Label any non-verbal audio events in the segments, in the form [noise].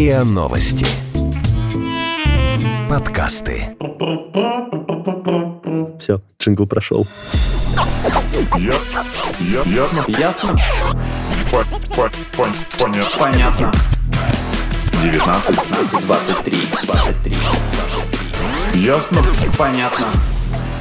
РИА Новости. Подкасты. Все, джингл прошел. Ясно. Ясно. Ясно? По- по- пон- Понятно. Понятно. 19. 15, 23, 23, 23. Ясно. Понятно.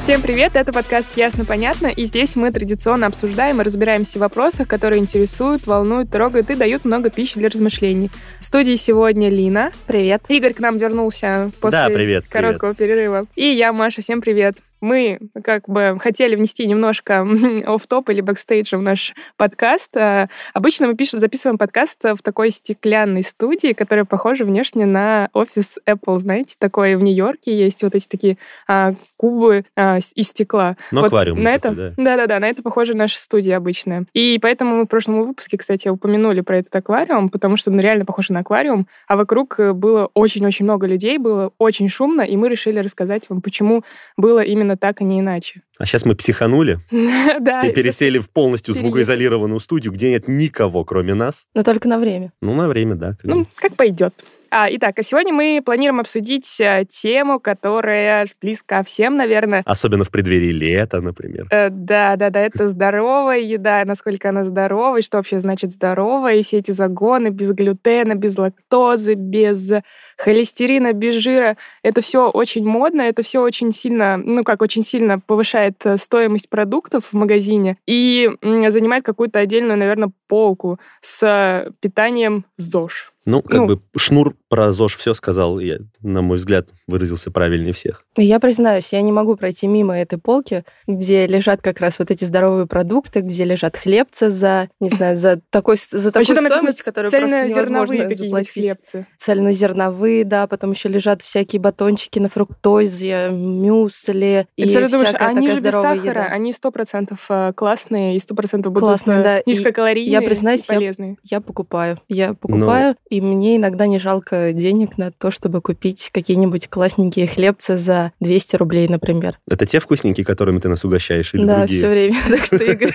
Всем привет, это подкаст «Ясно-понятно», и здесь мы традиционно обсуждаем и разбираемся в вопросах, которые интересуют, волнуют, трогают и дают много пищи для размышлений. В студии сегодня Лина. Привет. Игорь к нам вернулся после Да, привет, короткого перерыва. И я, Маша, всем привет. Мы как бы хотели внести немножко [laughs] оф-топ или бэкстейджа в наш подкаст. А, Обычно мы пишем, записываем подкаст в такой стеклянной студии, которая похожа внешне на офис Apple, знаете, такой в Нью-Йорке есть вот эти такие а, кубы а, из стекла. Ну, Вот аквариум на такой, это, да. да-да-да, на это похожа наша студия обычная. И поэтому мы в прошлом выпуске, кстати, упомянули про этот аквариум, потому что он реально похож на аквариум, а вокруг э, было очень-очень много людей, было очень шумно, и мы решили рассказать вам, почему было именно так, а не иначе. А сейчас мы психанули [laughs] Да, и пересели в полностью звукоизолированную студию, где нет никого, кроме нас. Но только на время. Ну, на время, да. Ну, как пойдет. А, итак, а сегодня мы планируем обсудить э, тему, которая близка всем, наверное. Особенно в преддверии лета, например. Э, Да, да, да, это здоровая еда, насколько она здоровая, что вообще значит здоровая, и все эти загоны без глютена, без лактозы, без холестерина, без жира. Это все очень модно, это все очень сильно, ну как, очень сильно повышает э, стоимость продуктов в магазине и занимает какую-то отдельную, наверное, полку с питанием ЗОЖ. Ну, как ну. бы Шнур про ЗОЖ все сказал, я, на мой взгляд, выразился правильнее всех. Я признаюсь, я не могу пройти мимо этой полки, где лежат как раз вот эти здоровые продукты, где лежат хлебцы за, не знаю, за такой, за такую там написано стоимость, которую просто невозможно заплатить. хлебцы. Цельнозерновые, да, потом еще лежат всякие батончики на фруктозе, мюсли и И ты думаешь, всякая они такая же без здоровая сахара, еда. они сто процентов э, классные и сто процентов будут Классные, э, да. И низкокалорийные я признаюсь, и я- полезные. Я покупаю. Я покупаю, и мне иногда не жалко денег на то, чтобы купить какие-нибудь классненькие хлебцы за 200 рублей, например. Это те вкусненькие, которыми ты нас угощаешь, или да, другие? все время. [laughs] Так что, Игорь,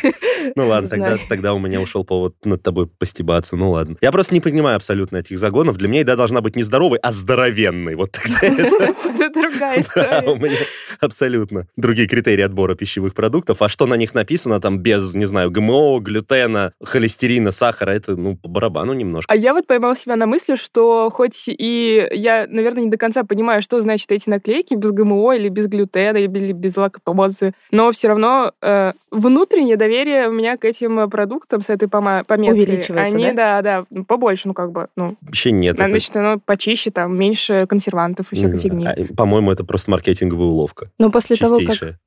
Ну ладно, тогда, тогда у меня ушел повод над тобой постебаться. Ну ладно. Я просто не понимаю абсолютно этих загонов. Для меня еда должна быть не здоровой, а здоровенной. Вот тогда [laughs] это Это другая [laughs] Да, у история. меня абсолютно другие критерии отбора пищевых продуктов. А что на них написано там без, не знаю, ГМО, глютена, холестерина, сахара, это, ну, по барабану немножко. А я вот поймала себя на мысли, что хоть и я, наверное, не до конца понимаю, что значит эти наклейки без ГМО или без глютена или без- лактозы, но все равно э, внутреннее доверие у меня к этим э, продуктам с этой пома- пометкой. Увеличивается, Они, да, да, побольше, ну как бы, ну, Вообще нет. это- значит, оно почище, там, меньше консервантов и всякой фигни. А, По-моему, это просто маркетинговая уловка. Но после того,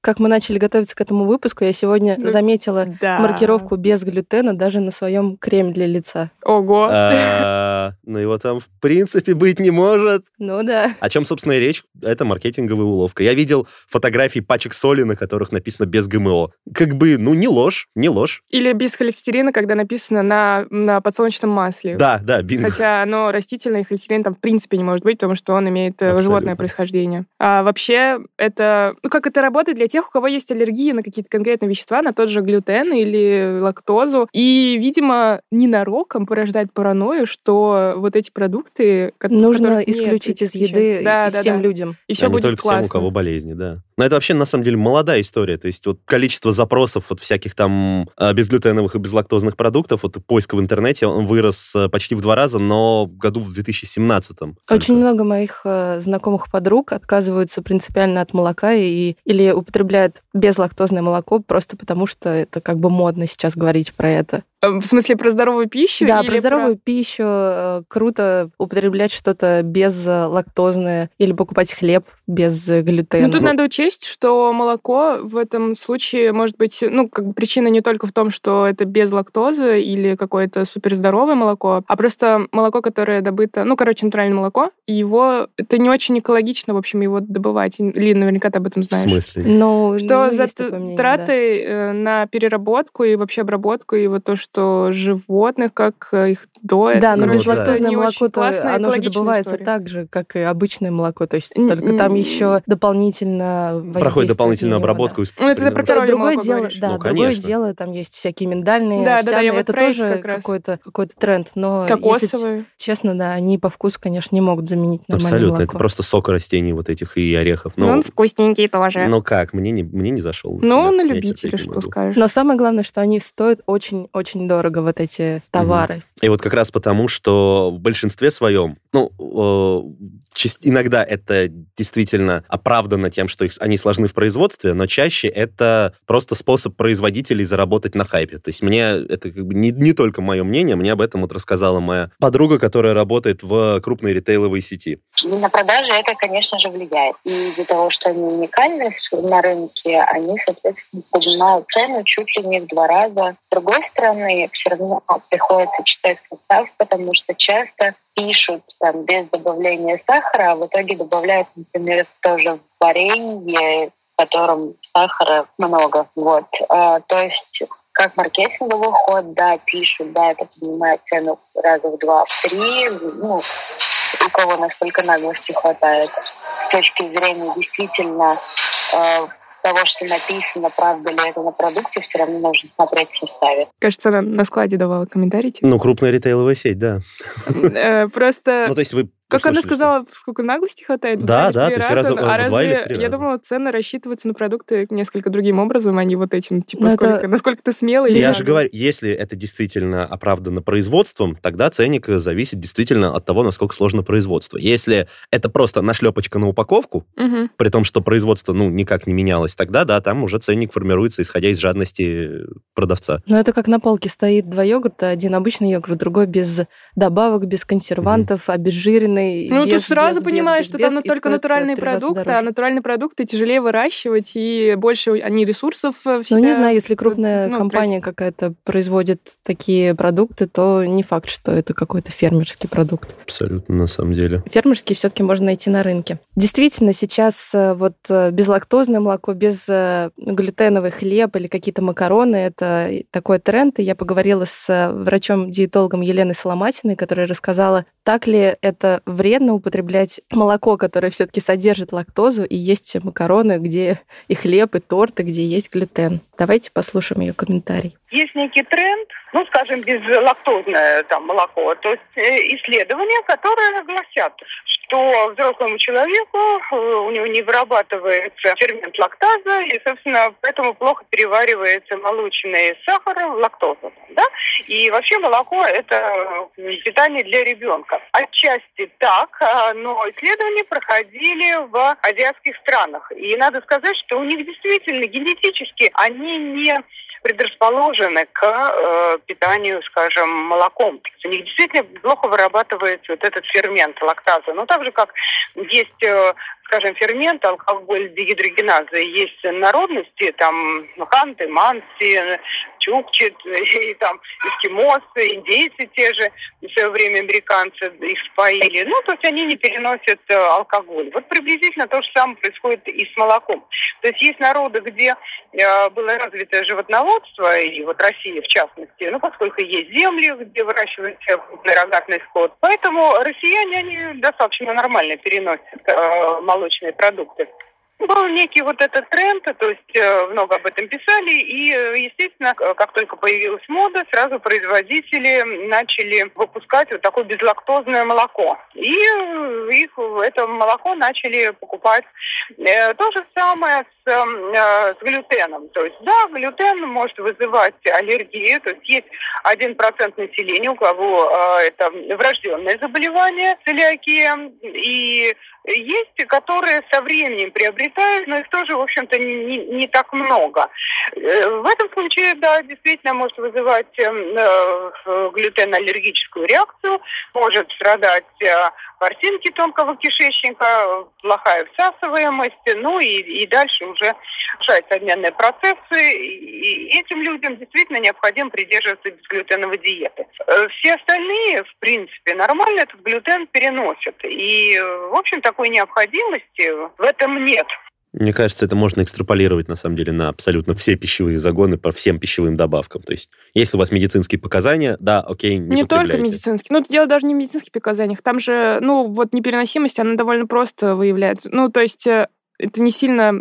как, мы начали готовиться к этому выпуску, я сегодня Ну, заметила Да. маркировку без глютена даже на своем креме для лица. Ого. А, Ну, его там, в принципе, быть не может. Ну да. О чем, собственно, и речь? Это маркетинговая уловка. Я видел фотографии пачек соли, на которых написано без ГМО. Как бы, ну, не ложь, не ложь. Или без холестерина, когда написано на, на подсолнечном масле. Да, да, бинго. Хотя оно растительное, и холестерин там в принципе не может быть, потому что он имеет э, Абсолютно. животное происхождение. А вообще это... Ну, как это работает для тех, у кого есть аллергия на какие-то конкретные вещества, на тот же глютен или лактозу. И, видимо, ненароком порождает паранойю, что вот эти продукты... Нужно нет исключить этих из еды. Да, и да, всем да. людям. И все а будет не только классно. тем, у кого болезни, да. Но это вообще, на самом деле, молодая история. То есть вот количество запросов вот всяких там а, безглютеновых и безлактозных продуктов, вот поиск в интернете, он вырос э, почти в два раза, но в году в 2017 Очень много моих э, знакомых подруг отказываются принципиально от молока и или употребляют безлактозное молоко просто потому, что это как бы модно сейчас говорить про это. Э, В смысле, про здоровую пищу? Да, или про здоровую пищу э, круто употреблять что-то безлактозное или покупать хлеб без э, глютена. Ну, тут надо учесть, что молоко в этом случае может быть, ну, как бы причина не только в том, что это без лактозы или какое-то суперздоровое молоко, а просто молоко, которое добыто, ну, короче, натуральное молоко, и его, это не очень экологично, в общем, его добывать. Лин, наверняка ты об этом В знаешь. смысле? Ну, Что ну, за да. траты э, на переработку и вообще обработку, и вот то, что животных, как э, их доят. Да, но Ну, безлактозное очень молоко классная оно же добывается история. так же, как и обычное молоко. То есть Н- только там еще дополнительно Проходит дополнительную обработку. Ну, это ты про Другое молоко дело, говоришь. да, Ну, другое конечно. дело, там есть всякие миндальные, Да, да, да, это тоже какой-то какой тренд, но если Кокосовые. честно, да, они по вкусу, конечно, не могут заменить нормальное Абсолютно. молоко. Это просто сок растений вот этих и орехов. Ну, Ну, он вкусненький тоже. ну как, мне не, мне не зашел. Ну, на любителя, что скажешь. Но самое главное, что они стоят очень-очень дорого, вот эти товары. И вот как раз потому, что в большинстве своем, ну, э, иногда это действительно оправдано тем, что их, они сложны в производстве, но чаще это просто способ производителей заработать на хайпе. То есть мне это как бы не, не только мое мнение, мне об этом вот рассказала моя подруга, которая работает в крупной ритейловой сети. И на продажи это, конечно же, влияет. И из-за того, что они уникальны на рынке, они, соответственно, поднимают цену чуть ли не в два раза. С другой стороны, все равно приходится читать состав, потому что часто пишут там без добавления сахара, а в итоге добавляют, например, тоже в варенье, в котором сахара много. Вот. А, то есть как маркетинговый ход, да, пишут, да, это поднимает цену раза в два, в три, ну, у кого насколько наглости хватает. С точки зрения действительно э, того, что написано, правда ли это на продукте, все равно нужно смотреть в составе. Кажется, она на складе давала комментарий. типа. Ну, крупная ритейловая сеть, да. Э, Просто... Ну, то есть вы Как она сказала, сколько наглости хватает? В Да, да, то есть раза. раза- Ну, а разве- три Я думала, цены рассчитываются на продукты несколько другим образом, а не вот этим, типа, Ну, это- сколько, насколько ты смелый. или Я же говорю, если это действительно оправдано производством, тогда ценник э, зависит действительно от того, насколько сложно производство. Если это просто нашлепочка на упаковку, Мгм. при том, что производство, ну, никак не менялось, тогда, да, там уже ценник формируется, исходя из жадности э, продавца. Но это как на полке стоит два йогурта, один обычный йогурт, другой без добавок, без консервантов, обезжиренный. Ну, ты без- сразу без- понимаешь, без- что без, там только натуральные продукты, а натуральные продукты тяжелее выращивать, и больше они ресурсов э, в Ну, себя... не знаю, если крупная ну, компания тратить. какая-то производит такие продукты, то не факт, что это какой-то фермерский продукт. Абсолютно, на самом деле. Фермерский все-таки можно найти на рынке. Действительно, сейчас э, вот э, безлактозное молоко, без глютеновый хлеб или какие-то макароны, это такой тренд. И я поговорила с врачом-диетологом Еленой Соломатиной, которая рассказала, так ли это вредно употреблять молоко, которое все-таки содержит лактозу, и есть макароны, где и хлеб, и торты, где есть глютен. Давайте послушаем ее комментарий. Есть некий тренд, ну, скажем, безлактозное там, молоко, то есть э, исследования, которые гласят, что взрослому человеку э, у него не вырабатывается фермент лактаза, и, собственно, поэтому плохо переваривается молочный сахар в лактозу. Да? И вообще молоко – это питание для ребенка. Отчасти так, а, но исследования проходили в азиатских странах. И надо сказать, что у них действительно генетически они не предрасположены к э, питанию, скажем, молоком. У них действительно плохо вырабатывается вот этот фермент лактаза. Но так же, как есть, э, скажем, фермент, алкоголь дегидрогеназа, есть народности, там, ханты, манси, чукчи, [laughs] и там эскимосы, индейцы те же, в свое время американцы их споили. Ну, то есть они не переносят э, алкоголь. Вот приблизительно то же самое происходит и с молоком. То есть есть народы, где э, было развито животноводство, и вот Россия в частности, ну, поскольку есть земли, где выращивается крупный рогатный скот, поэтому россияне, они достаточно нормально переносят э, молочные продукты. Был некий вот этот тренд, то есть э, много об этом писали, и, э, естественно, как только появилась мода, сразу производители начали выпускать вот такое безлактозное молоко. И э, их это молоко начали покупать. То же самое э, с глютеном. То есть, да, глютен может вызывать аллергию, то есть есть один процент населения, у кого э, это врожденное заболевание, целиакия, и есть, которые со временем приобретают, но их тоже, в общем-то, не, не- не так много. Э, В этом случае, да, действительно может вызывать э, э, глютеноаллергическую реакцию, может страдать э, ворсинки тонкого кишечника, плохая всасываемость, ну и, и дальше уже нарушаются обменные процессы. И этим людям действительно необходимо придерживаться безглютеновой диеты. Э, Все остальные, в принципе, нормально этот глютен переносят. И, э, в общем, такой необходимости в этом нет. Мне кажется, это можно экстраполировать, на самом деле, на абсолютно все пищевые загоны по всем пищевым добавкам. То есть, если у вас медицинские показания, да, окей, не Не только медицинские. Ну, дело даже не в медицинских показаниях. Там же, ну, вот непереносимость, она довольно просто выявляется. Ну, то есть э, это не сильно,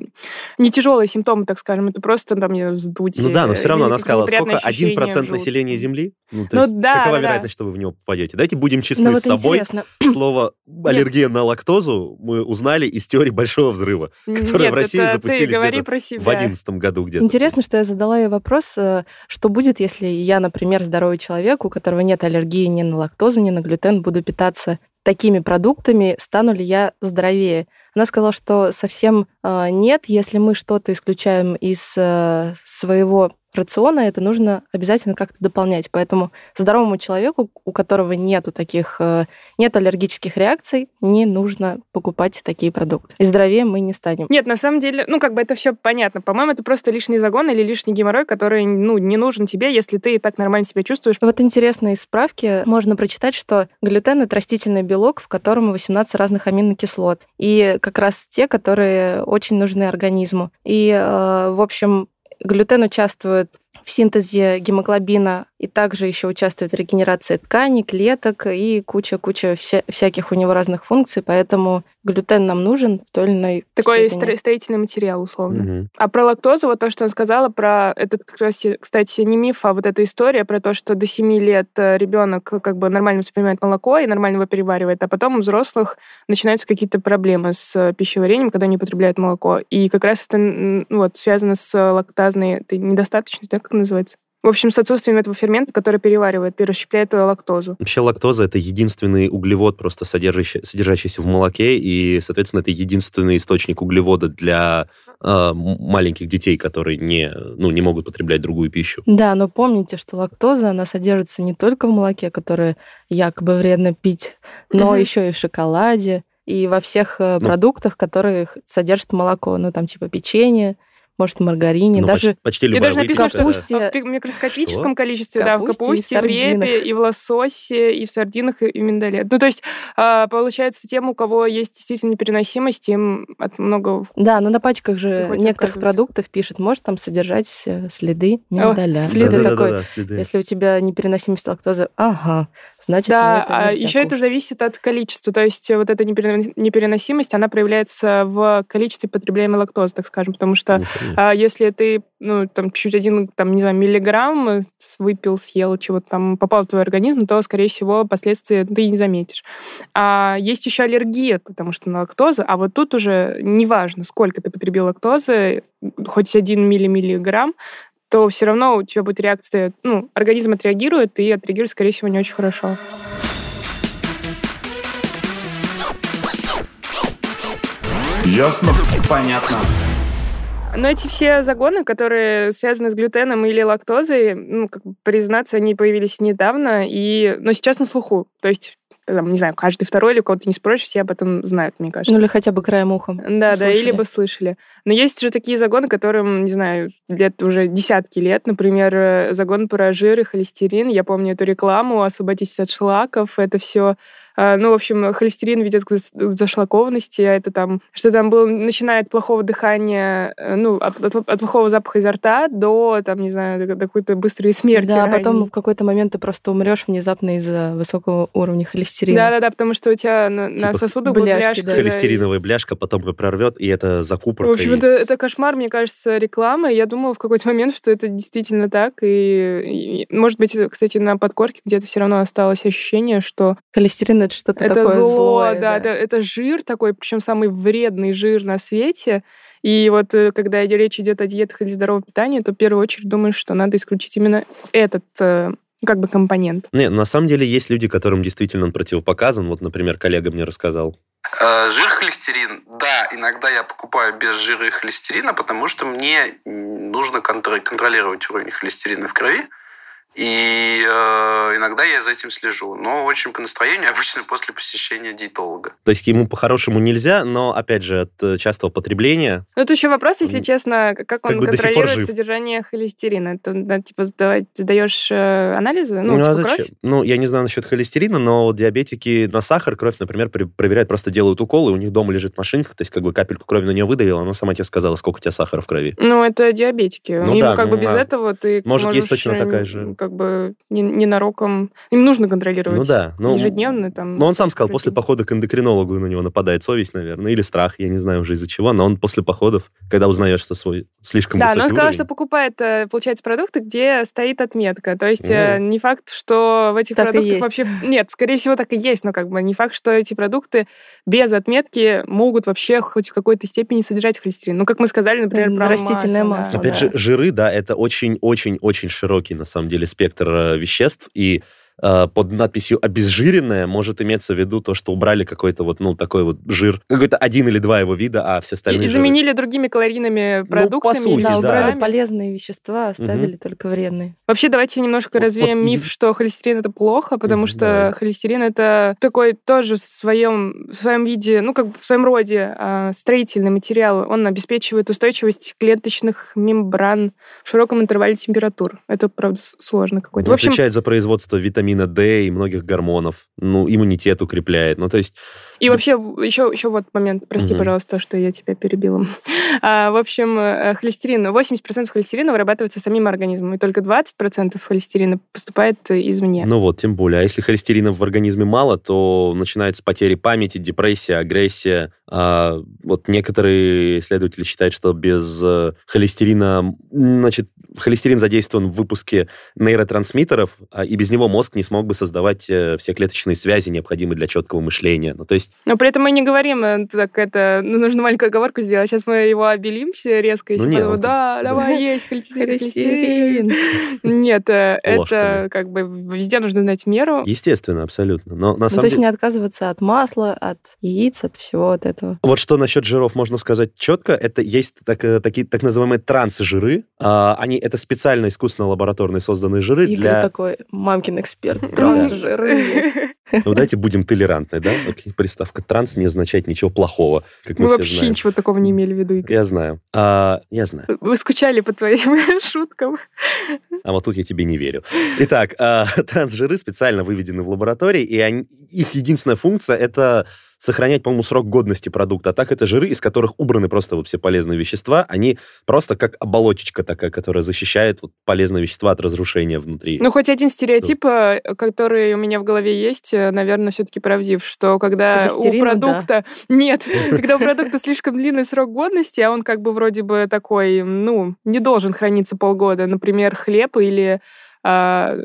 не тяжелые симптомы, так скажем, это просто там не вздутие. Ну да, но все равно она сказала, сколько? 1% желудке. населения Земли? Ну, то Ну есть, да, какова да, да. вероятность, что вы в него попадете? Давайте будем честны Ну с вот собой. интересно. [clears throat] Слово аллергия на лактозу мы узнали из теории Большого взрыва, которая Нет, в России это запустили ты говори про себя. в 2011 году где-то. Интересно, что я задала ей вопрос, э, что будет, если я, например, здоровый человек, у которого нет аллергии ни на лактозу, ни на глютен, буду питаться такими продуктами, стану ли я здоровее? Она сказала, что совсем э, нет, если мы что-то исключаем из э, своего рациона, это нужно обязательно как-то дополнять. Поэтому здоровому человеку, у которого нету таких, э, нет аллергических реакций, не нужно покупать такие продукты. И здоровее мы не станем. Нет, на самом деле, ну, как бы это все понятно. По-моему, это просто лишний загон или лишний геморрой, который, ну, не нужен тебе, если ты и так нормально себя чувствуешь. Вот интересно, из справки можно прочитать, что глютен — это растительный белок, в котором 18 разных аминокислот. И как раз те, которые очень нужны организму. И, э, в общем, глютен участвует в синтезе гемоглобина и также еще участвует в регенерации тканей, клеток и куча-куча вся- всяких у него разных функций, поэтому глютен нам нужен в той или иной Такой степени. стро- строительный материал, условно. Мгм. А про лактозу, вот то, что он сказала, про этот, кстати, кстати, не миф, а вот эта история про то, что до 7 лет ребенок как бы нормально воспринимает молоко и нормально его переваривает, а потом у взрослых начинаются какие-то проблемы с э, пищеварением, когда они потребляют молоко. И как раз это ну, вот, связано с лактазной недостаточностью, так как называется? В общем, с отсутствием этого фермента, который переваривает и расщепляет лактозу. Вообще лактоза это единственный углевод, просто содержащий, содержащийся в молоке, и, соответственно, это единственный источник углевода для э, маленьких детей, которые не, ну, не могут потреблять другую пищу. Да, но помните, что лактоза, она содержится не только в молоке, которое якобы вредно пить, но Мгм. еще и в шоколаде, и во всех э, Ну. продуктах, которые содержат молоко. Ну, там типа печенье, может, в маргарине, Ну, даже почти, почти И любая даже написано, выпечка, что капусте. в пи- микроскопическом количестве, В да, в капусте и в капусте, в сардинах. репе, и в лососе, и в сардинах, и, и миндале. Ну, то есть, а, получается, тем, у кого есть действительно непереносимость, им от много... Да, но на пачках же некоторых продуктов пишет, может там содержать э, следы миндаля. следы. Ты Да-да-да-да, такой, следы. если у тебя непереносимость лактозы, ага, значит, Да, это а еще это кушать. зависит от количества. То есть э, вот эта неперенос- непереносимость, она проявляется в количестве потребляемой лактозы, так скажем, потому что Ну, а если ты, ну, там, чуть один, там, не знаю, миллиграмм э, выпил, съел, чего-то там попал в твой организм, то, скорее всего, последствия ты не заметишь. А есть еще аллергия, потому что на лактозу, а вот тут уже неважно, сколько ты потребил лактозы, хоть один миллимиллиграмм, то все равно у тебя будет реакция, ну, организм отреагирует, и отреагирует, скорее всего, не очень хорошо. Ясно? Понятно. Но эти все загоны, которые связаны с глютеном или лактозой, ну, как бы признаться, они появились недавно, и, но сейчас на слуху. То есть, там, не знаю, каждый второй или кого-то не спросишь, все об этом знают, мне кажется. Ну или хотя бы краем ухом. Да, да, или бы слышали. Но есть же такие загоны, которым, не знаю, лет уже десятки лет. Например, э, загон про жир и холестерин. Я помню эту рекламу «Освободитесь от шлаков». Это все... Ну, в общем, холестерин ведет к зашлакованности, а это там... Что там было... Начиная от плохого дыхания, э, ну, от, от- плохого запаха изо рта до, там, не знаю, до, до какой-то быстрой смерти Да, а ранней. потом в какой-то момент ты просто умрешь внезапно из-за высокого уровня холестерина. Да-да-да, потому что у тебя на, на Типа сосудах будут бляшки, бляшки. да. Холестериновая бляшка потом ее прорвет, и это закупорка. В общем, и- это, это кошмар, мне кажется, рекламы. Я думала в какой-то момент, что это действительно так. И, и, может быть, кстати, на подкорке где-то все равно осталось ощущение, что Холестерин это что-то это такое зло, злое, да, Это, это жир такой, причем самый вредный жир на свете. И вот э, когда речь идет о диетах или здоровом питании, то в первую очередь думаешь, что надо исключить именно этот э, как бы компонент. Не, на самом деле есть люди, которым действительно он противопоказан. Вот, например, коллега мне рассказал. Э, Жир холестерин, да, иногда я покупаю без жира и холестерина, потому что мне нужно контр- контролировать уровень холестерина в крови. И э, иногда я за этим слежу. Но очень по настроению, [laughs] обычно после посещения диетолога. То есть ему по-хорошему нельзя, но, опять же, от э, частого потребления... Ну, это еще вопрос, если честно, как как он бы контролирует содержание холестерина. Ты, да, типа, сдавать, сдаешь э, анализы? Ну, а типа, зачем? кровь? Ну, я не знаю насчет холестерина, но диабетики на сахар кровь, например, при- проверяют, просто делают уколы, у них дома лежит машинка, то есть как бы капельку крови на нее выдавила, она сама тебе сказала, сколько у тебя сахара в крови. Ну, это диабетики. Ну Им да, как бы ну, без а этого ты может, есть точно э, такая же. Как бы не- ненароком... Им нужно контролировать Ну да. Ну, ежедневно. Там, Но он сам сказал, после похода к эндокринологу на него нападает совесть, наверное, или страх, я не знаю уже из-за чего, но он после походов, когда узнаешь, что свой слишком Да, но он сказал, уровень- что покупает, э, получается, продукты, где стоит отметка. То есть Мгм. не факт, что в этих Так продуктах вообще... Нет, скорее всего, так и есть, но как бы не факт, что эти продукты без отметки могут вообще хоть в какой-то степени содержать холестерин. Ну, как мы сказали, например, про растительное масло. масло, Опять да. же, жиры, да, это очень-очень-очень широкий, на самом деле, спектр э, веществ, и э, под надписью «обезжиренное» может иметься в виду то, что убрали какой-то вот, ну, такой вот жир, какой-то один или два его вида, а все остальные и жиры- заменили другими калорийными по продуктами. сути, или Да, да. убрали веществами. полезные вещества, оставили только вредные. Вообще, давайте немножко Вот- развеем вот миф, и- что холестерин это плохо, потому что холестерин это такой тоже в своем, в своем виде, ну, как в своем роде а, строительный материал. Он обеспечивает устойчивость клеточных мембран в широком интервале температур. Это, правда, сложно какой-то. Он В общем, отвечает за производство витамина D и многих гормонов. Ну, иммунитет укрепляет. Ну, то есть... И вообще, еще, еще вот момент, прости, Мгм. пожалуйста, что я тебя перебила. [laughs] А, в общем, э, холестерин, 80% холестерина вырабатывается самим организмом, и только 20% холестерина поступает э, извне. Ну вот, тем более. А если холестерина в организме мало, то начинаются потери памяти, депрессия, агрессия. А, вот некоторые исследователи считают, что без э, холестерина... Значит, холестерин задействован в выпуске нейротрансмиттеров, а, и без него мозг не смог бы создавать э, все клеточные связи, необходимые для четкого мышления. Ну, то есть Но при этом мы не говорим, э, так это, ну, нужно маленькую оговорку сделать. Сейчас мы его обелим все резко, и Ну, все не, подумают, вот да, давай есть холестерин. [laughs] Нет, э, это как бы везде нужно знать меру. естественно, абсолютно. Но на Ну, самом то есть не отказываться от масла, от яиц, от всего от этого. Вот что насчет жиров можно сказать четко, это есть так, такие так называемые трансжиры. А, они это специально искусственно лабораторные созданные жиры Игорь для. такой мамкин эксперт. Трансжиры есть. Ну, [laughs] давайте будем толерантны, да? Окей, приставка транс не означает ничего плохого, как мы, Мы вообще знаем. ничего такого не имели в виду. Игорь. Я знаю. А, я знаю. Вы скучали по твоим [laughs] шуткам. А вот тут я тебе не верю. Итак, а, [laughs] трансжиры специально выведены в лаборатории, и они- их единственная функция это сохранять, по-моему, срок годности продукта. А так это жиры, из которых убраны просто вот все полезные вещества. Они просто как оболочечка такая, которая защищает вот полезные вещества от разрушения внутри. Ну, хоть один стереотип, э, который у меня в голове есть, э, наверное, все-таки правдив, что когда у Холестерина, да. продукта... [laughs] Нет, [laughs] когда у продукта слишком длинный срок годности, а он как бы вроде бы такой, ну, не должен храниться полгода, например, хлеб или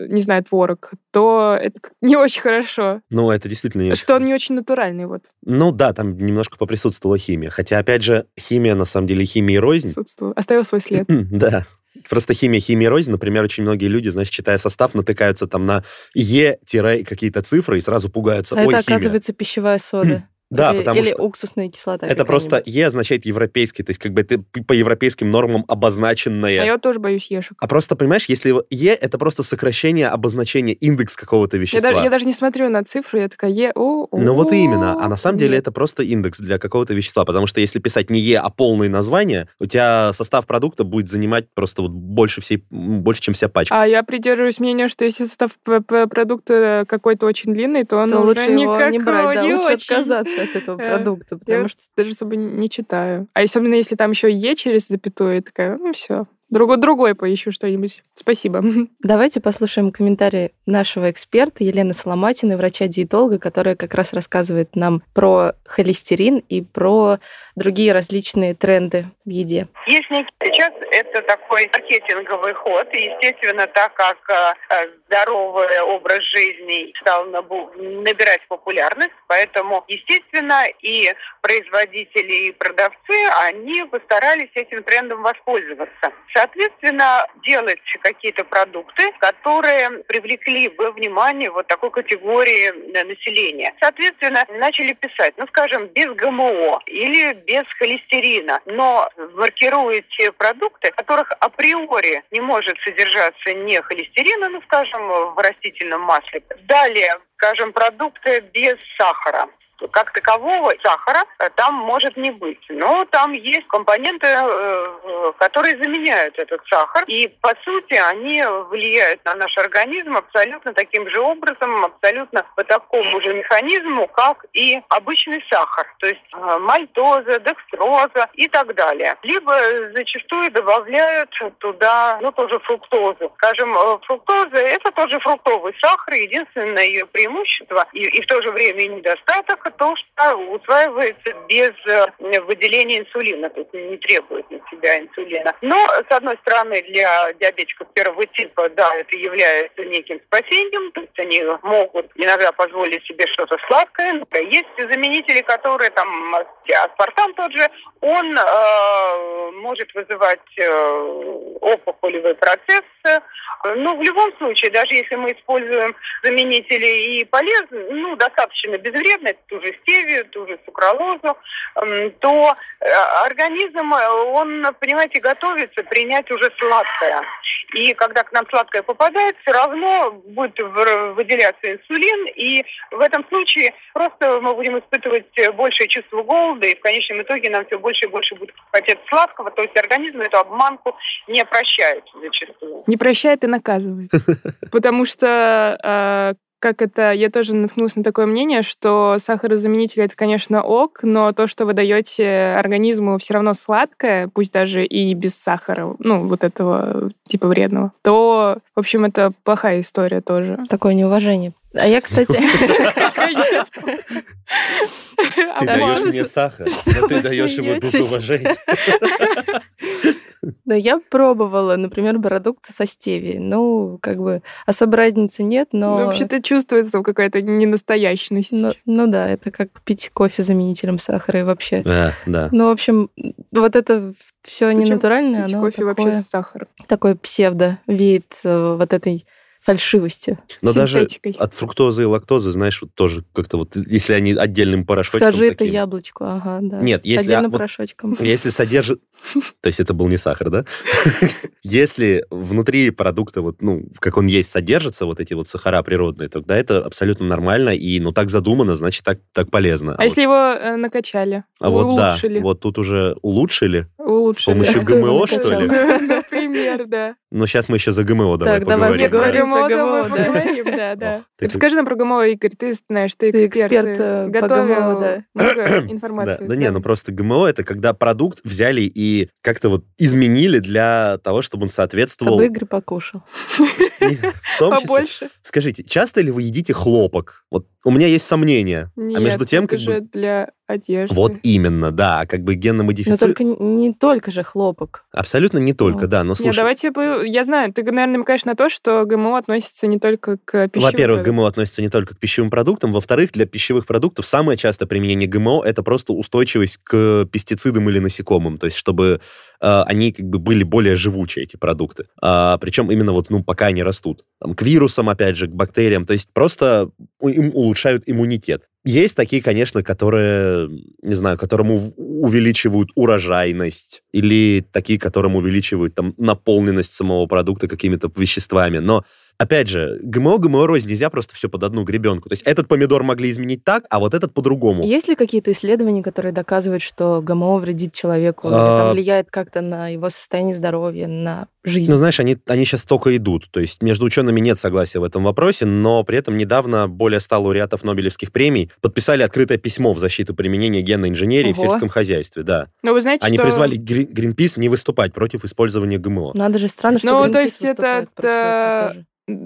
не знаю, творог, то это не очень хорошо. Ну, это действительно... не- Что он не очень натуральный, вот, Ну да, там немножко поприсутствовала химия. Хотя, опять же, химия, на самом деле, химия и рознь. Оставил свой след. [laughs] Да. Просто химия, химия, рознь. Например, очень многие люди, значит, читая состав, натыкаются там на Е- какие-то цифры и сразу пугаются. А Ой, это, химия. оказывается, пищевая сода. [clears throat] Да, или, потому или что уксусная кислота. это просто. Е означает европейский, то есть как бы это по европейским нормам обозначенное. А я тоже боюсь ешек. А просто, понимаешь, если Е это просто сокращение обозначения, индекс какого-то Я вещества. даже, я даже не смотрю на цифру, я такая, е, о, Ну вот именно. А на самом деле это просто индекс для какого-то вещества. Потому что если писать не Е, а полное название, у тебя состав продукта будет занимать просто вот больше, всей, больше чем вся пачка. А я придерживаюсь мнения, что если состав продукта какой-то очень длинный, то он то уже лучше никакого не брать, да, не лучше очень. отказаться [laughs] от этого Э, продукта, потому что даже особо не читаю. А особенно если там еще Е через запятую, я такая, ну все, другой, другой поищу что-нибудь. Спасибо. [laughs] Давайте послушаем комментарии нашего эксперта Елены Соломатиной, врача-диетолога, которая как раз рассказывает нам про холестерин и про другие различные тренды в еде. Есть некий сейчас это такой маркетинговый ход, и, естественно, так как э, здоровый образ жизни стал набирать популярность, поэтому, естественно, и производители, и продавцы, они постарались этим трендом воспользоваться. Соответственно, делать какие-то продукты, которые привлекли бы внимание вот такой категории э, населения. Соответственно, начали писать, ну, скажем, без ГМО или без холестерина, но маркируете продукты, в которых априори не может содержаться ни холестерина, ну, скажем, в растительном масле. Далее, скажем, продукты без сахара как такового сахара э, там может не быть. Но там есть компоненты, э, э, которые заменяют этот сахар. И, по сути, они влияют на наш организм абсолютно таким же образом, абсолютно по такому же механизму, как и обычный сахар. То есть мальтоза, декстроза и так далее. Либо зачастую добавляют туда, ну, тоже фруктозу. Скажем, фруктоза – это тоже фруктовый сахар. Единственное ее преимущество и, и в то же время и то, что усваивается без э, выделения инсулина, то есть не требует на себя инсулина. Но, с одной стороны, для диабетиков первого типа, да, это является неким спасением, то есть они могут иногда позволить себе что-то сладкое. Есть заменители, которые там, аспартам тот же, он э, может вызывать э, опухолевый процесс. Но в любом случае, даже если мы используем заменители и полезные, ну, достаточно безвредные, ту же стевию, ту же сукралозу, то э, организм, он, понимаете, готовится принять уже сладкое. И когда к нам сладкое попадает, все равно будет выделяться инсулин, и в этом случае просто мы будем испытывать большее чувство голода, и в конечном итоге нам все больше и больше будет хотеть сладкого, то есть организм эту обманку не прощает зачастую. Не прощает и наказывает. [laughs] Потому что э, как это, я тоже наткнулась на такое мнение, что сахарозаменитель это, конечно, ок, но то, что вы даете организму все равно сладкое, пусть даже и без сахара, ну, вот этого типа вредного, то, в общем, это плохая история тоже. Такое неуважение. А я, кстати... [laughs] Ты даешь мне сахар, [laughs] но ты даешь ему без уважения. [laughs] Да, я пробовала, например, продукты со стевией. Ну, как бы особой разницы нет, но... Ну, вообще-то чувствуется какая-то ненастоящность. Ну, ну да, это как пить кофе заменителем сахара и вообще. Да, да. Ну, в общем, вот это все не натуральное, оно кофе такое, вообще с сахаром. Такой псевдо веет э, вот этой фальшивостью. Но даже от фруктозы и лактозы, знаешь, вот тоже как-то вот, если они отдельным порошочком Скажи таким... это яблочку, ага, да. Нет, если... Отдельным а, вот, порошочком. [laughs] Если содержит... То есть это был не сахар, да? [laughs] Если внутри продукта, вот, ну, как он есть, содержатся вот эти вот сахара природные, тогда это абсолютно нормально, и, ну, так задумано, значит, так, так полезно. А, а если вот... его э, накачали? А вот да, вот тут уже улучшили? Улучшили. С помощью [laughs] ГМО, что ли? Например, да. Но сейчас мы еще за ГМО давай так, поговорим. Давай поговорим про ГМО, поговорим, да, да. Расскажи нам про ГМО, Игорь, ты знаешь, ты эксперт. Ты эксперт готовил да. много [coughs] информации. Да, да не, ну просто ГМО это когда продукт взяли и как-то вот изменили для того, чтобы он соответствовал... Чтобы Игорь покушал. [laughs] Побольше. Скажите, часто ли вы едите хлопок? Вот у меня есть сомнения. Нет, а между тем, это как же бы... для одежды. Вот именно, да, как бы генно Но только не только же хлопок. Абсолютно не только, Ну. да, но слушай... Нет, давайте, я знаю, ты, наверное, намекаешь на то, что ГМО относится не только к пищевым Во-первых. ГМО относится не только к пищевым продуктам. Во-вторых, для пищевых продуктов самое частое применение ГМО это просто устойчивость к пестицидам или насекомым. То есть, чтобы э, они как бы были более живучие, эти продукты. А, причем именно вот, ну, пока они растут. Там, к вирусам, опять же, к бактериям. То есть просто им улучшают иммунитет. Есть такие, конечно, которые, не знаю, которым ув- увеличивают урожайность, или такие, которым увеличивают там наполненность самого продукта какими-то веществами. Но Опять же, ГМО, ГМО рознь, нельзя просто все под одну гребенку. То есть этот помидор могли изменить так, а вот этот по-другому. Есть ли какие-то исследования, которые доказывают, что ГМО вредит человеку, или А. там влияет как-то на его состояние здоровья, на жизнь? Ну, знаешь, они, они сейчас только идут. То есть между учеными нет согласия в этом вопросе, но при этом недавно более 100 лауреатов Нобелевских премий подписали открытое письмо в защиту применения генной инженерии в Ого. сельском хозяйстве. Да. Но вы знаете, Они что... призвали Гри- Гринпис не выступать против использования ГМО. Надо же странно, что Ну, то Greenpeace есть выступает это- против этого тоже.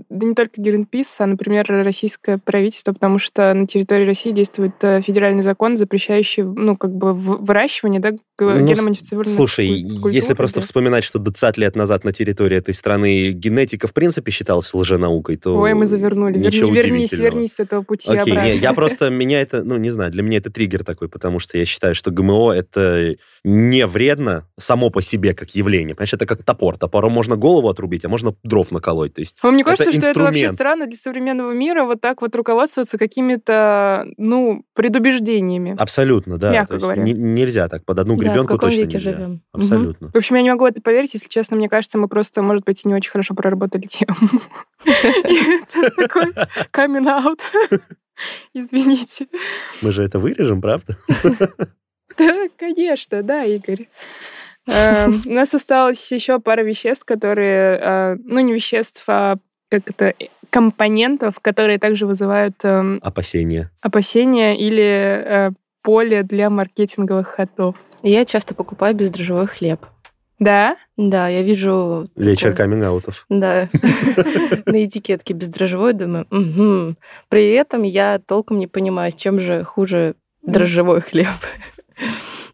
Да не только Greenpeace, а, например, российское правительство, потому что на территории России действует э, федеральный закон, запрещающий, ну, как бы выращивание, да, Ну, геномодифицированных Слушай, куль- культур, если просто да. вспоминать, что 20 лет назад на территории этой страны генетика в принципе считалась лженаукой, то Ой, мы завернули. Верни- ничего вернись, удивительного. вернись с этого пути Окей, обратно. не, я просто, меня это, ну, не знаю, для меня это триггер такой, потому что я считаю, что ГМО это не вредно само по себе как явление. Понимаешь, это как топор. Топором можно голову отрубить, а можно дров наколоть. То есть А Мне кажется, это что это вообще странно для современного мира вот так вот руководствоваться какими-то, ну, предубеждениями. абсолютно, да. Мягко говоря. не- нельзя так под одну Да, в гребенку каком точно веке нельзя. живем? Абсолютно. В общем, я не могу это поверить, если честно. Мне кажется, мы просто, может быть, не очень хорошо проработали тему. Это такой камин аут. Извините. Мы же это вырежем, правда? Да, конечно, да, Игорь. Эм, У нас осталось еще пара веществ, которые, э, ну, не веществ, а как это, э, компонентов, которые также вызывают эм, Опасения. опасения или э, поле для маркетинговых ходов. Я часто покупаю бездрожжевой хлеб. Да? Да, я вижу... Вечер такое- каминг-аутов. Да. [laughs] На этикетке бездрожжевой, думаю. При этом я толком не понимаю, с чем же хуже дрожжевой хлеб.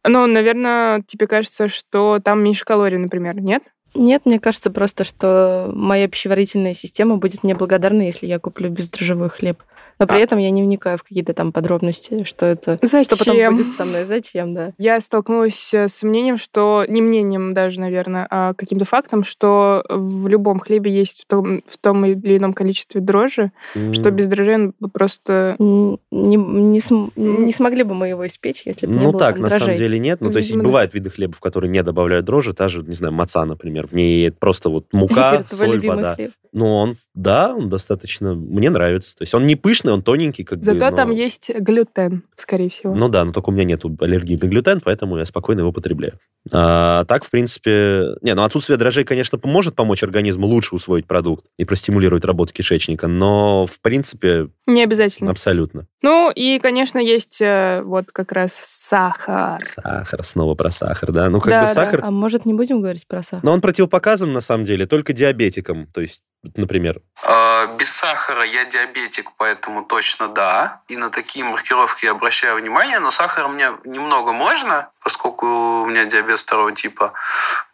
Ну, наверное, тебе кажется, что там меньше калорий, например, нет? Нет, мне кажется просто, что моя пищеварительная система будет мне благодарна, если я куплю бездрожжевой хлеб. Но при А- этом я не вникаю в какие-то там подробности, что это... Зачем? Что потом будет со мной, зачем, да. Я столкнулась э, с мнением, что не мнением даже, наверное, а каким-то фактом, что в любом хлебе есть в том, в том или ином количестве дрожжи, что без дрожжей он бы просто... Не, не, см- не смогли бы мы его испечь, если бы не Ну было так, там на самом дрожжей. деле нет. Ну, то есть Видимо, да. бывают виды хлеба, в которые не добавляют дрожжи, та же, не знаю, маца, например. В ней просто вот мука, [laughs] соль, вода. хлеб. Ну, он, да, он достаточно, мне нравится. То есть он не пышный, он тоненький, как бы. Зато но- там есть глютен, скорее всего. Ну да, но только у меня нет аллергии на глютен, поэтому я спокойно его потребляю. А, так, в принципе... Не, ну отсутствие дрожжей, конечно, поможет помочь организму лучше усвоить продукт и простимулировать работу кишечника, но, в принципе, Не обязательно. абсолютно. Ну и, конечно, есть э, вот как раз сахар. Сахар, снова про сахар, да? Ну, как Да, бы да. сахар... А может, не будем говорить про сахар? Но он противопоказан, на самом деле, только диабетикам. То есть, например, А, Без сахара я диабетик, поэтому точно да. И на такие маркировки я обращаю внимание, но сахара мне немного можно, поскольку у меня диабет второго типа.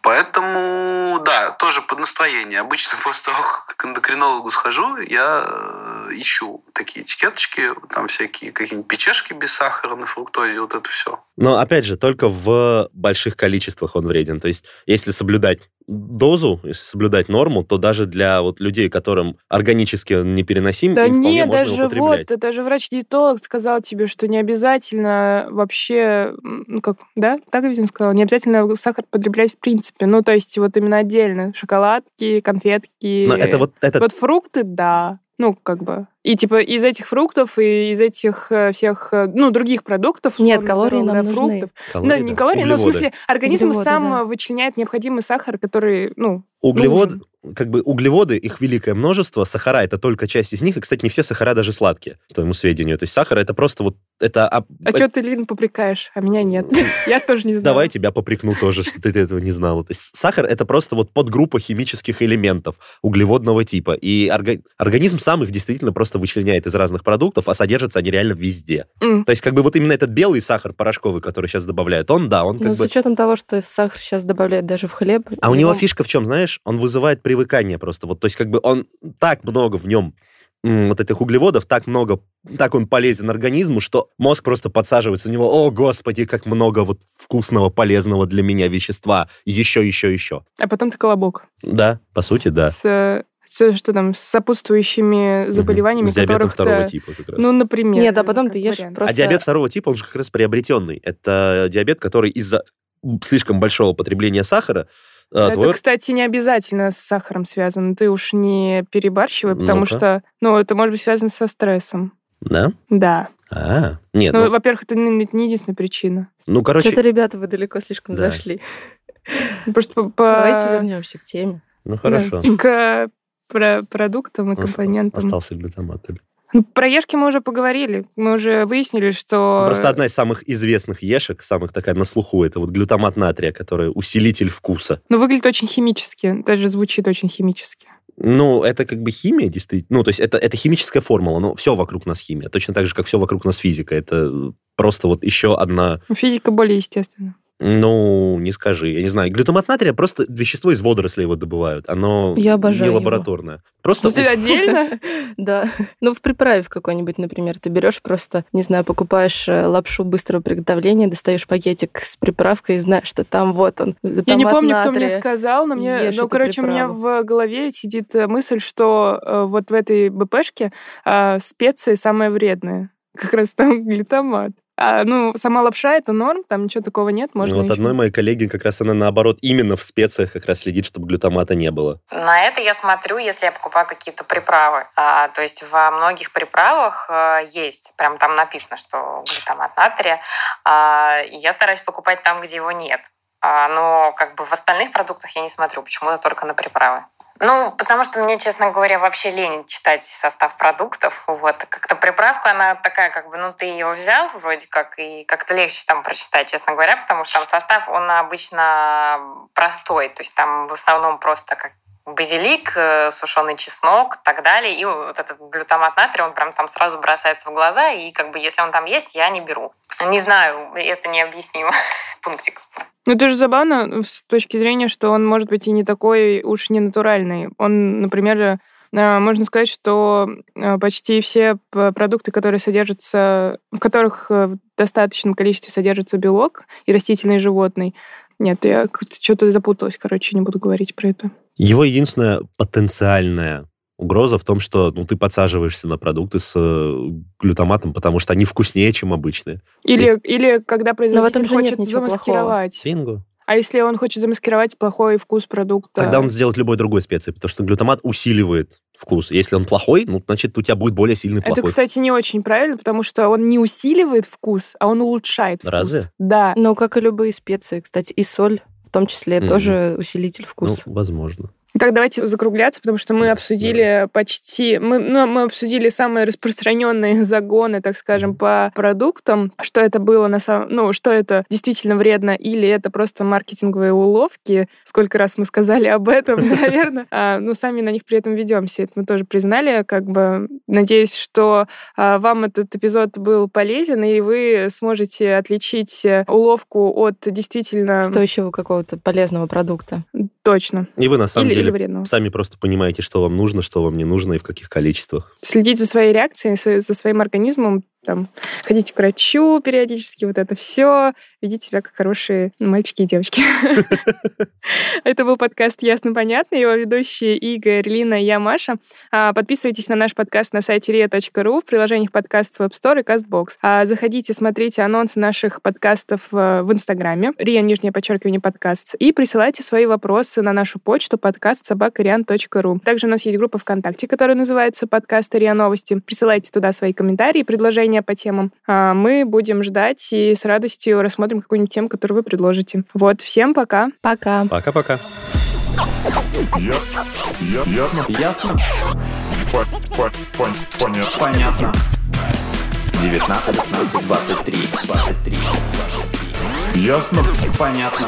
Поэтому, да, тоже под настроение. Обычно [laughs] после того, как к эндокринологу схожу, я э, ищу такие этикеточки, там всякие какие-нибудь печешки без сахара на фруктозе, вот это все. Но, опять же, только в больших количествах он вреден. То есть, если соблюдать дозу, если соблюдать норму, то даже для вот людей, которым органически он непереносим, Да им вполне нет, можно даже его потреблять. вот, даже врач-диетолог сказал тебе, что не обязательно вообще, ну как, да, так ведь он сказал, не обязательно сахар потреблять в принципе. Ну, то есть вот именно отдельно. Шоколадки, конфетки. Но это вот этот Вот фрукты, да. Ну, как бы. И типа из этих фруктов и из этих э, всех, э, ну, других продуктов. Нет, калории нам да, нужны. фруктов. калории, да, не калории, но в углеводы. смысле организм Углеводы, сам да. вычленяет необходимый сахар, который, ну, Углевод, нужен. как бы углеводы, их великое множество, сахара это только часть из них, и, кстати, не все сахара даже сладкие, к твоему сведению. То есть сахар это просто вот, это... об- А что ты, Лин, попрекаешь, а меня нет? [laughs] Я тоже не знаю. Давай тебя попрекну тоже, что ты этого не знала. То есть сахар это просто вот подгруппа химических элементов углеводного типа. И орга- организм сам их действительно просто вычленяет из разных продуктов, а содержатся они реально везде. То есть как бы вот именно этот белый сахар порошковый, который сейчас добавляют, он, да, он как Ну, бы... с учетом того, что сахар сейчас добавляют даже в хлеб. А у него его- фишка в чем, знаешь? Он вызывает привыкание просто. Вот, то есть как бы он так много в нем вот этих углеводов, так много, так он полезен организму, что мозг просто подсаживается на него. О, господи, как много вот вкусного, полезного для меня вещества. Еще, еще, еще. А потом ты колобок. Да, по сути, да. С, э, с, что там, с сопутствующими заболеваниями, С диабетом второго ты- типа как раз. Ну, например. Нет, а потом ты ешь вариант. просто... А диабет второго типа, он же как раз приобретенный. Это диабет, который из-за слишком большого потребления сахара э, Это, твой кстати, не обязательно с сахаром связано. Ты уж не перебарщивай, потому Ну-ка. что, ну, это может быть связано со стрессом. Да? Да. А, нет, Ну, ну, во-первых, это не, не единственная причина. ну, короче, Что-то, ребята, вы далеко слишком Да. зашли. Просто по, Давайте вернемся к теме. ну, хорошо. к про- продуктам и компонентам. Остался глютамат. Ну, про ешки мы уже поговорили. Мы уже выяснили, что... Просто одна из самых известных ешек, самых такая на слуху, это вот глютамат натрия, который усилитель вкуса. Ну, выглядит очень химически. Даже звучит очень химически. Ну, это как бы химия, действительно. Ну, то есть это, это химическая формула, но все вокруг нас химия. Точно так же, как все вокруг нас физика. Это просто вот еще одна... Физика более естественна. Ну, не скажи. Я не знаю. Глютамат натрия просто вещество из водорослей его добывают. Оно Я обожаю не его. лабораторное. Просто Слушай, отдельно? [laughs] Да. Ну, в приправе в какой-нибудь, например, ты берешь просто, не знаю, покупаешь э, лапшу быстрого приготовления, достаешь пакетик с приправкой и знаешь, что там вот он. Я не помню, кто мне сказал, но мне, ну, короче, у меня в голове сидит э, мысль, что э, вот в этой БПшке э, специи самые вредные. Как раз там [laughs] глютамат. А, ну, сама лапша это норм, там ничего такого нет, можно вот еще- одной моей коллеги как раз она наоборот именно в специях как раз следит, чтобы глютамата не было. На это я смотрю, если я покупаю какие-то приправы. А, то есть во многих приправах а, есть, прям там написано, что глютамат натрия. А, я стараюсь покупать там, где его нет. А, но как бы в остальных продуктах я не смотрю, почему-то только на приправы. Ну, потому что мне, честно говоря, вообще лень читать состав продуктов. Вот. Как-то приправка, она такая, как бы, ну, ты ее взял вроде как, и как-то легче там прочитать, честно говоря, потому что там состав, он обычно простой. То есть там в основном просто как базилик, э, сушеный чеснок и так далее. И вот этот глютамат натрия, он прям там сразу бросается в глаза, и как бы если он там есть, я не беру. Не знаю, это необъяснимо. [laughs] Пунктик. Ну, это же забавно с точки зрения, что он может быть и не такой уж не натуральный. Он, например, э, можно сказать, что э, почти все продукты, которые содержатся, в которых в достаточном количестве содержится белок и растительный, и животный. Нет, я что-то запуталась, короче, не буду говорить про это. Его единственная потенциальная угроза в том, что ну, ты подсаживаешься на продукты с э, глютаматом, потому что они вкуснее, чем обычные. Или, или когда производитель этом же нет хочет замаскировать. Бинго. А если он хочет замаскировать плохой вкус продукта? Тогда он сделает любой другой специи, потому что глютамат усиливает вкус. Если он плохой, ну, значит, у тебя будет более сильный Это, плохой. кстати, не очень правильно, потому что он не усиливает вкус, а он улучшает вкус. Разве? Да. Ну, как и любые специи, кстати, и соль в том числе Мгм. тоже усилитель Ну, вкуса. возможно. Так, давайте закругляться, потому что мы обсудили почти... Мы, ну, мы обсудили самые распространенные [laughs] загоны, так скажем, по продуктам. Что это было на самом... Ну, что это действительно вредно, или это просто маркетинговые уловки. Сколько раз мы сказали об этом, [laughs] наверное. А, Ну, сами на них при этом ведемся. Это мы тоже признали. Как бы надеюсь, что а, вам этот эпизод был полезен, и вы сможете отличить э, уловку от действительно... Стоящего какого-то полезного продукта. Точно. И вы, на самом Или, или деле, вредного. сами просто понимаете, что вам нужно, что вам не нужно и в каких количествах. следить за своей реакцией, за за своим организмом, там, ходите к врачу периодически, вот это все, ведите себя как хорошие мальчики и девочки. [laughs] Это был подкаст «Ясно-понятно», его ведущие Игорь, Лина и я, Маша. А, Подписывайтесь на наш подкаст на сайте ria.ru в приложениях подкаст с Web Store и CastBox. А, Заходите, смотрите анонсы наших подкастов э, в Инстаграме, ria, нижнее подчеркивание, подкаст, и присылайте свои вопросы на нашу почту подкаст собакариан.ру. Также у нас есть группа ВКонтакте, которая называется «Подкаст РИА Новости». Присылайте туда свои комментарии, предложения по темам. А Мы будем ждать и с радостью рассмотрим какую-нибудь тему, которую вы предложите. Вот, всем пока! Пока. Пока-пока. Ясно. Ясно. Ясно? По- по- пон- Понятно. Понятно. 19, 15, 23, 23, 23. Ясно. Понятно.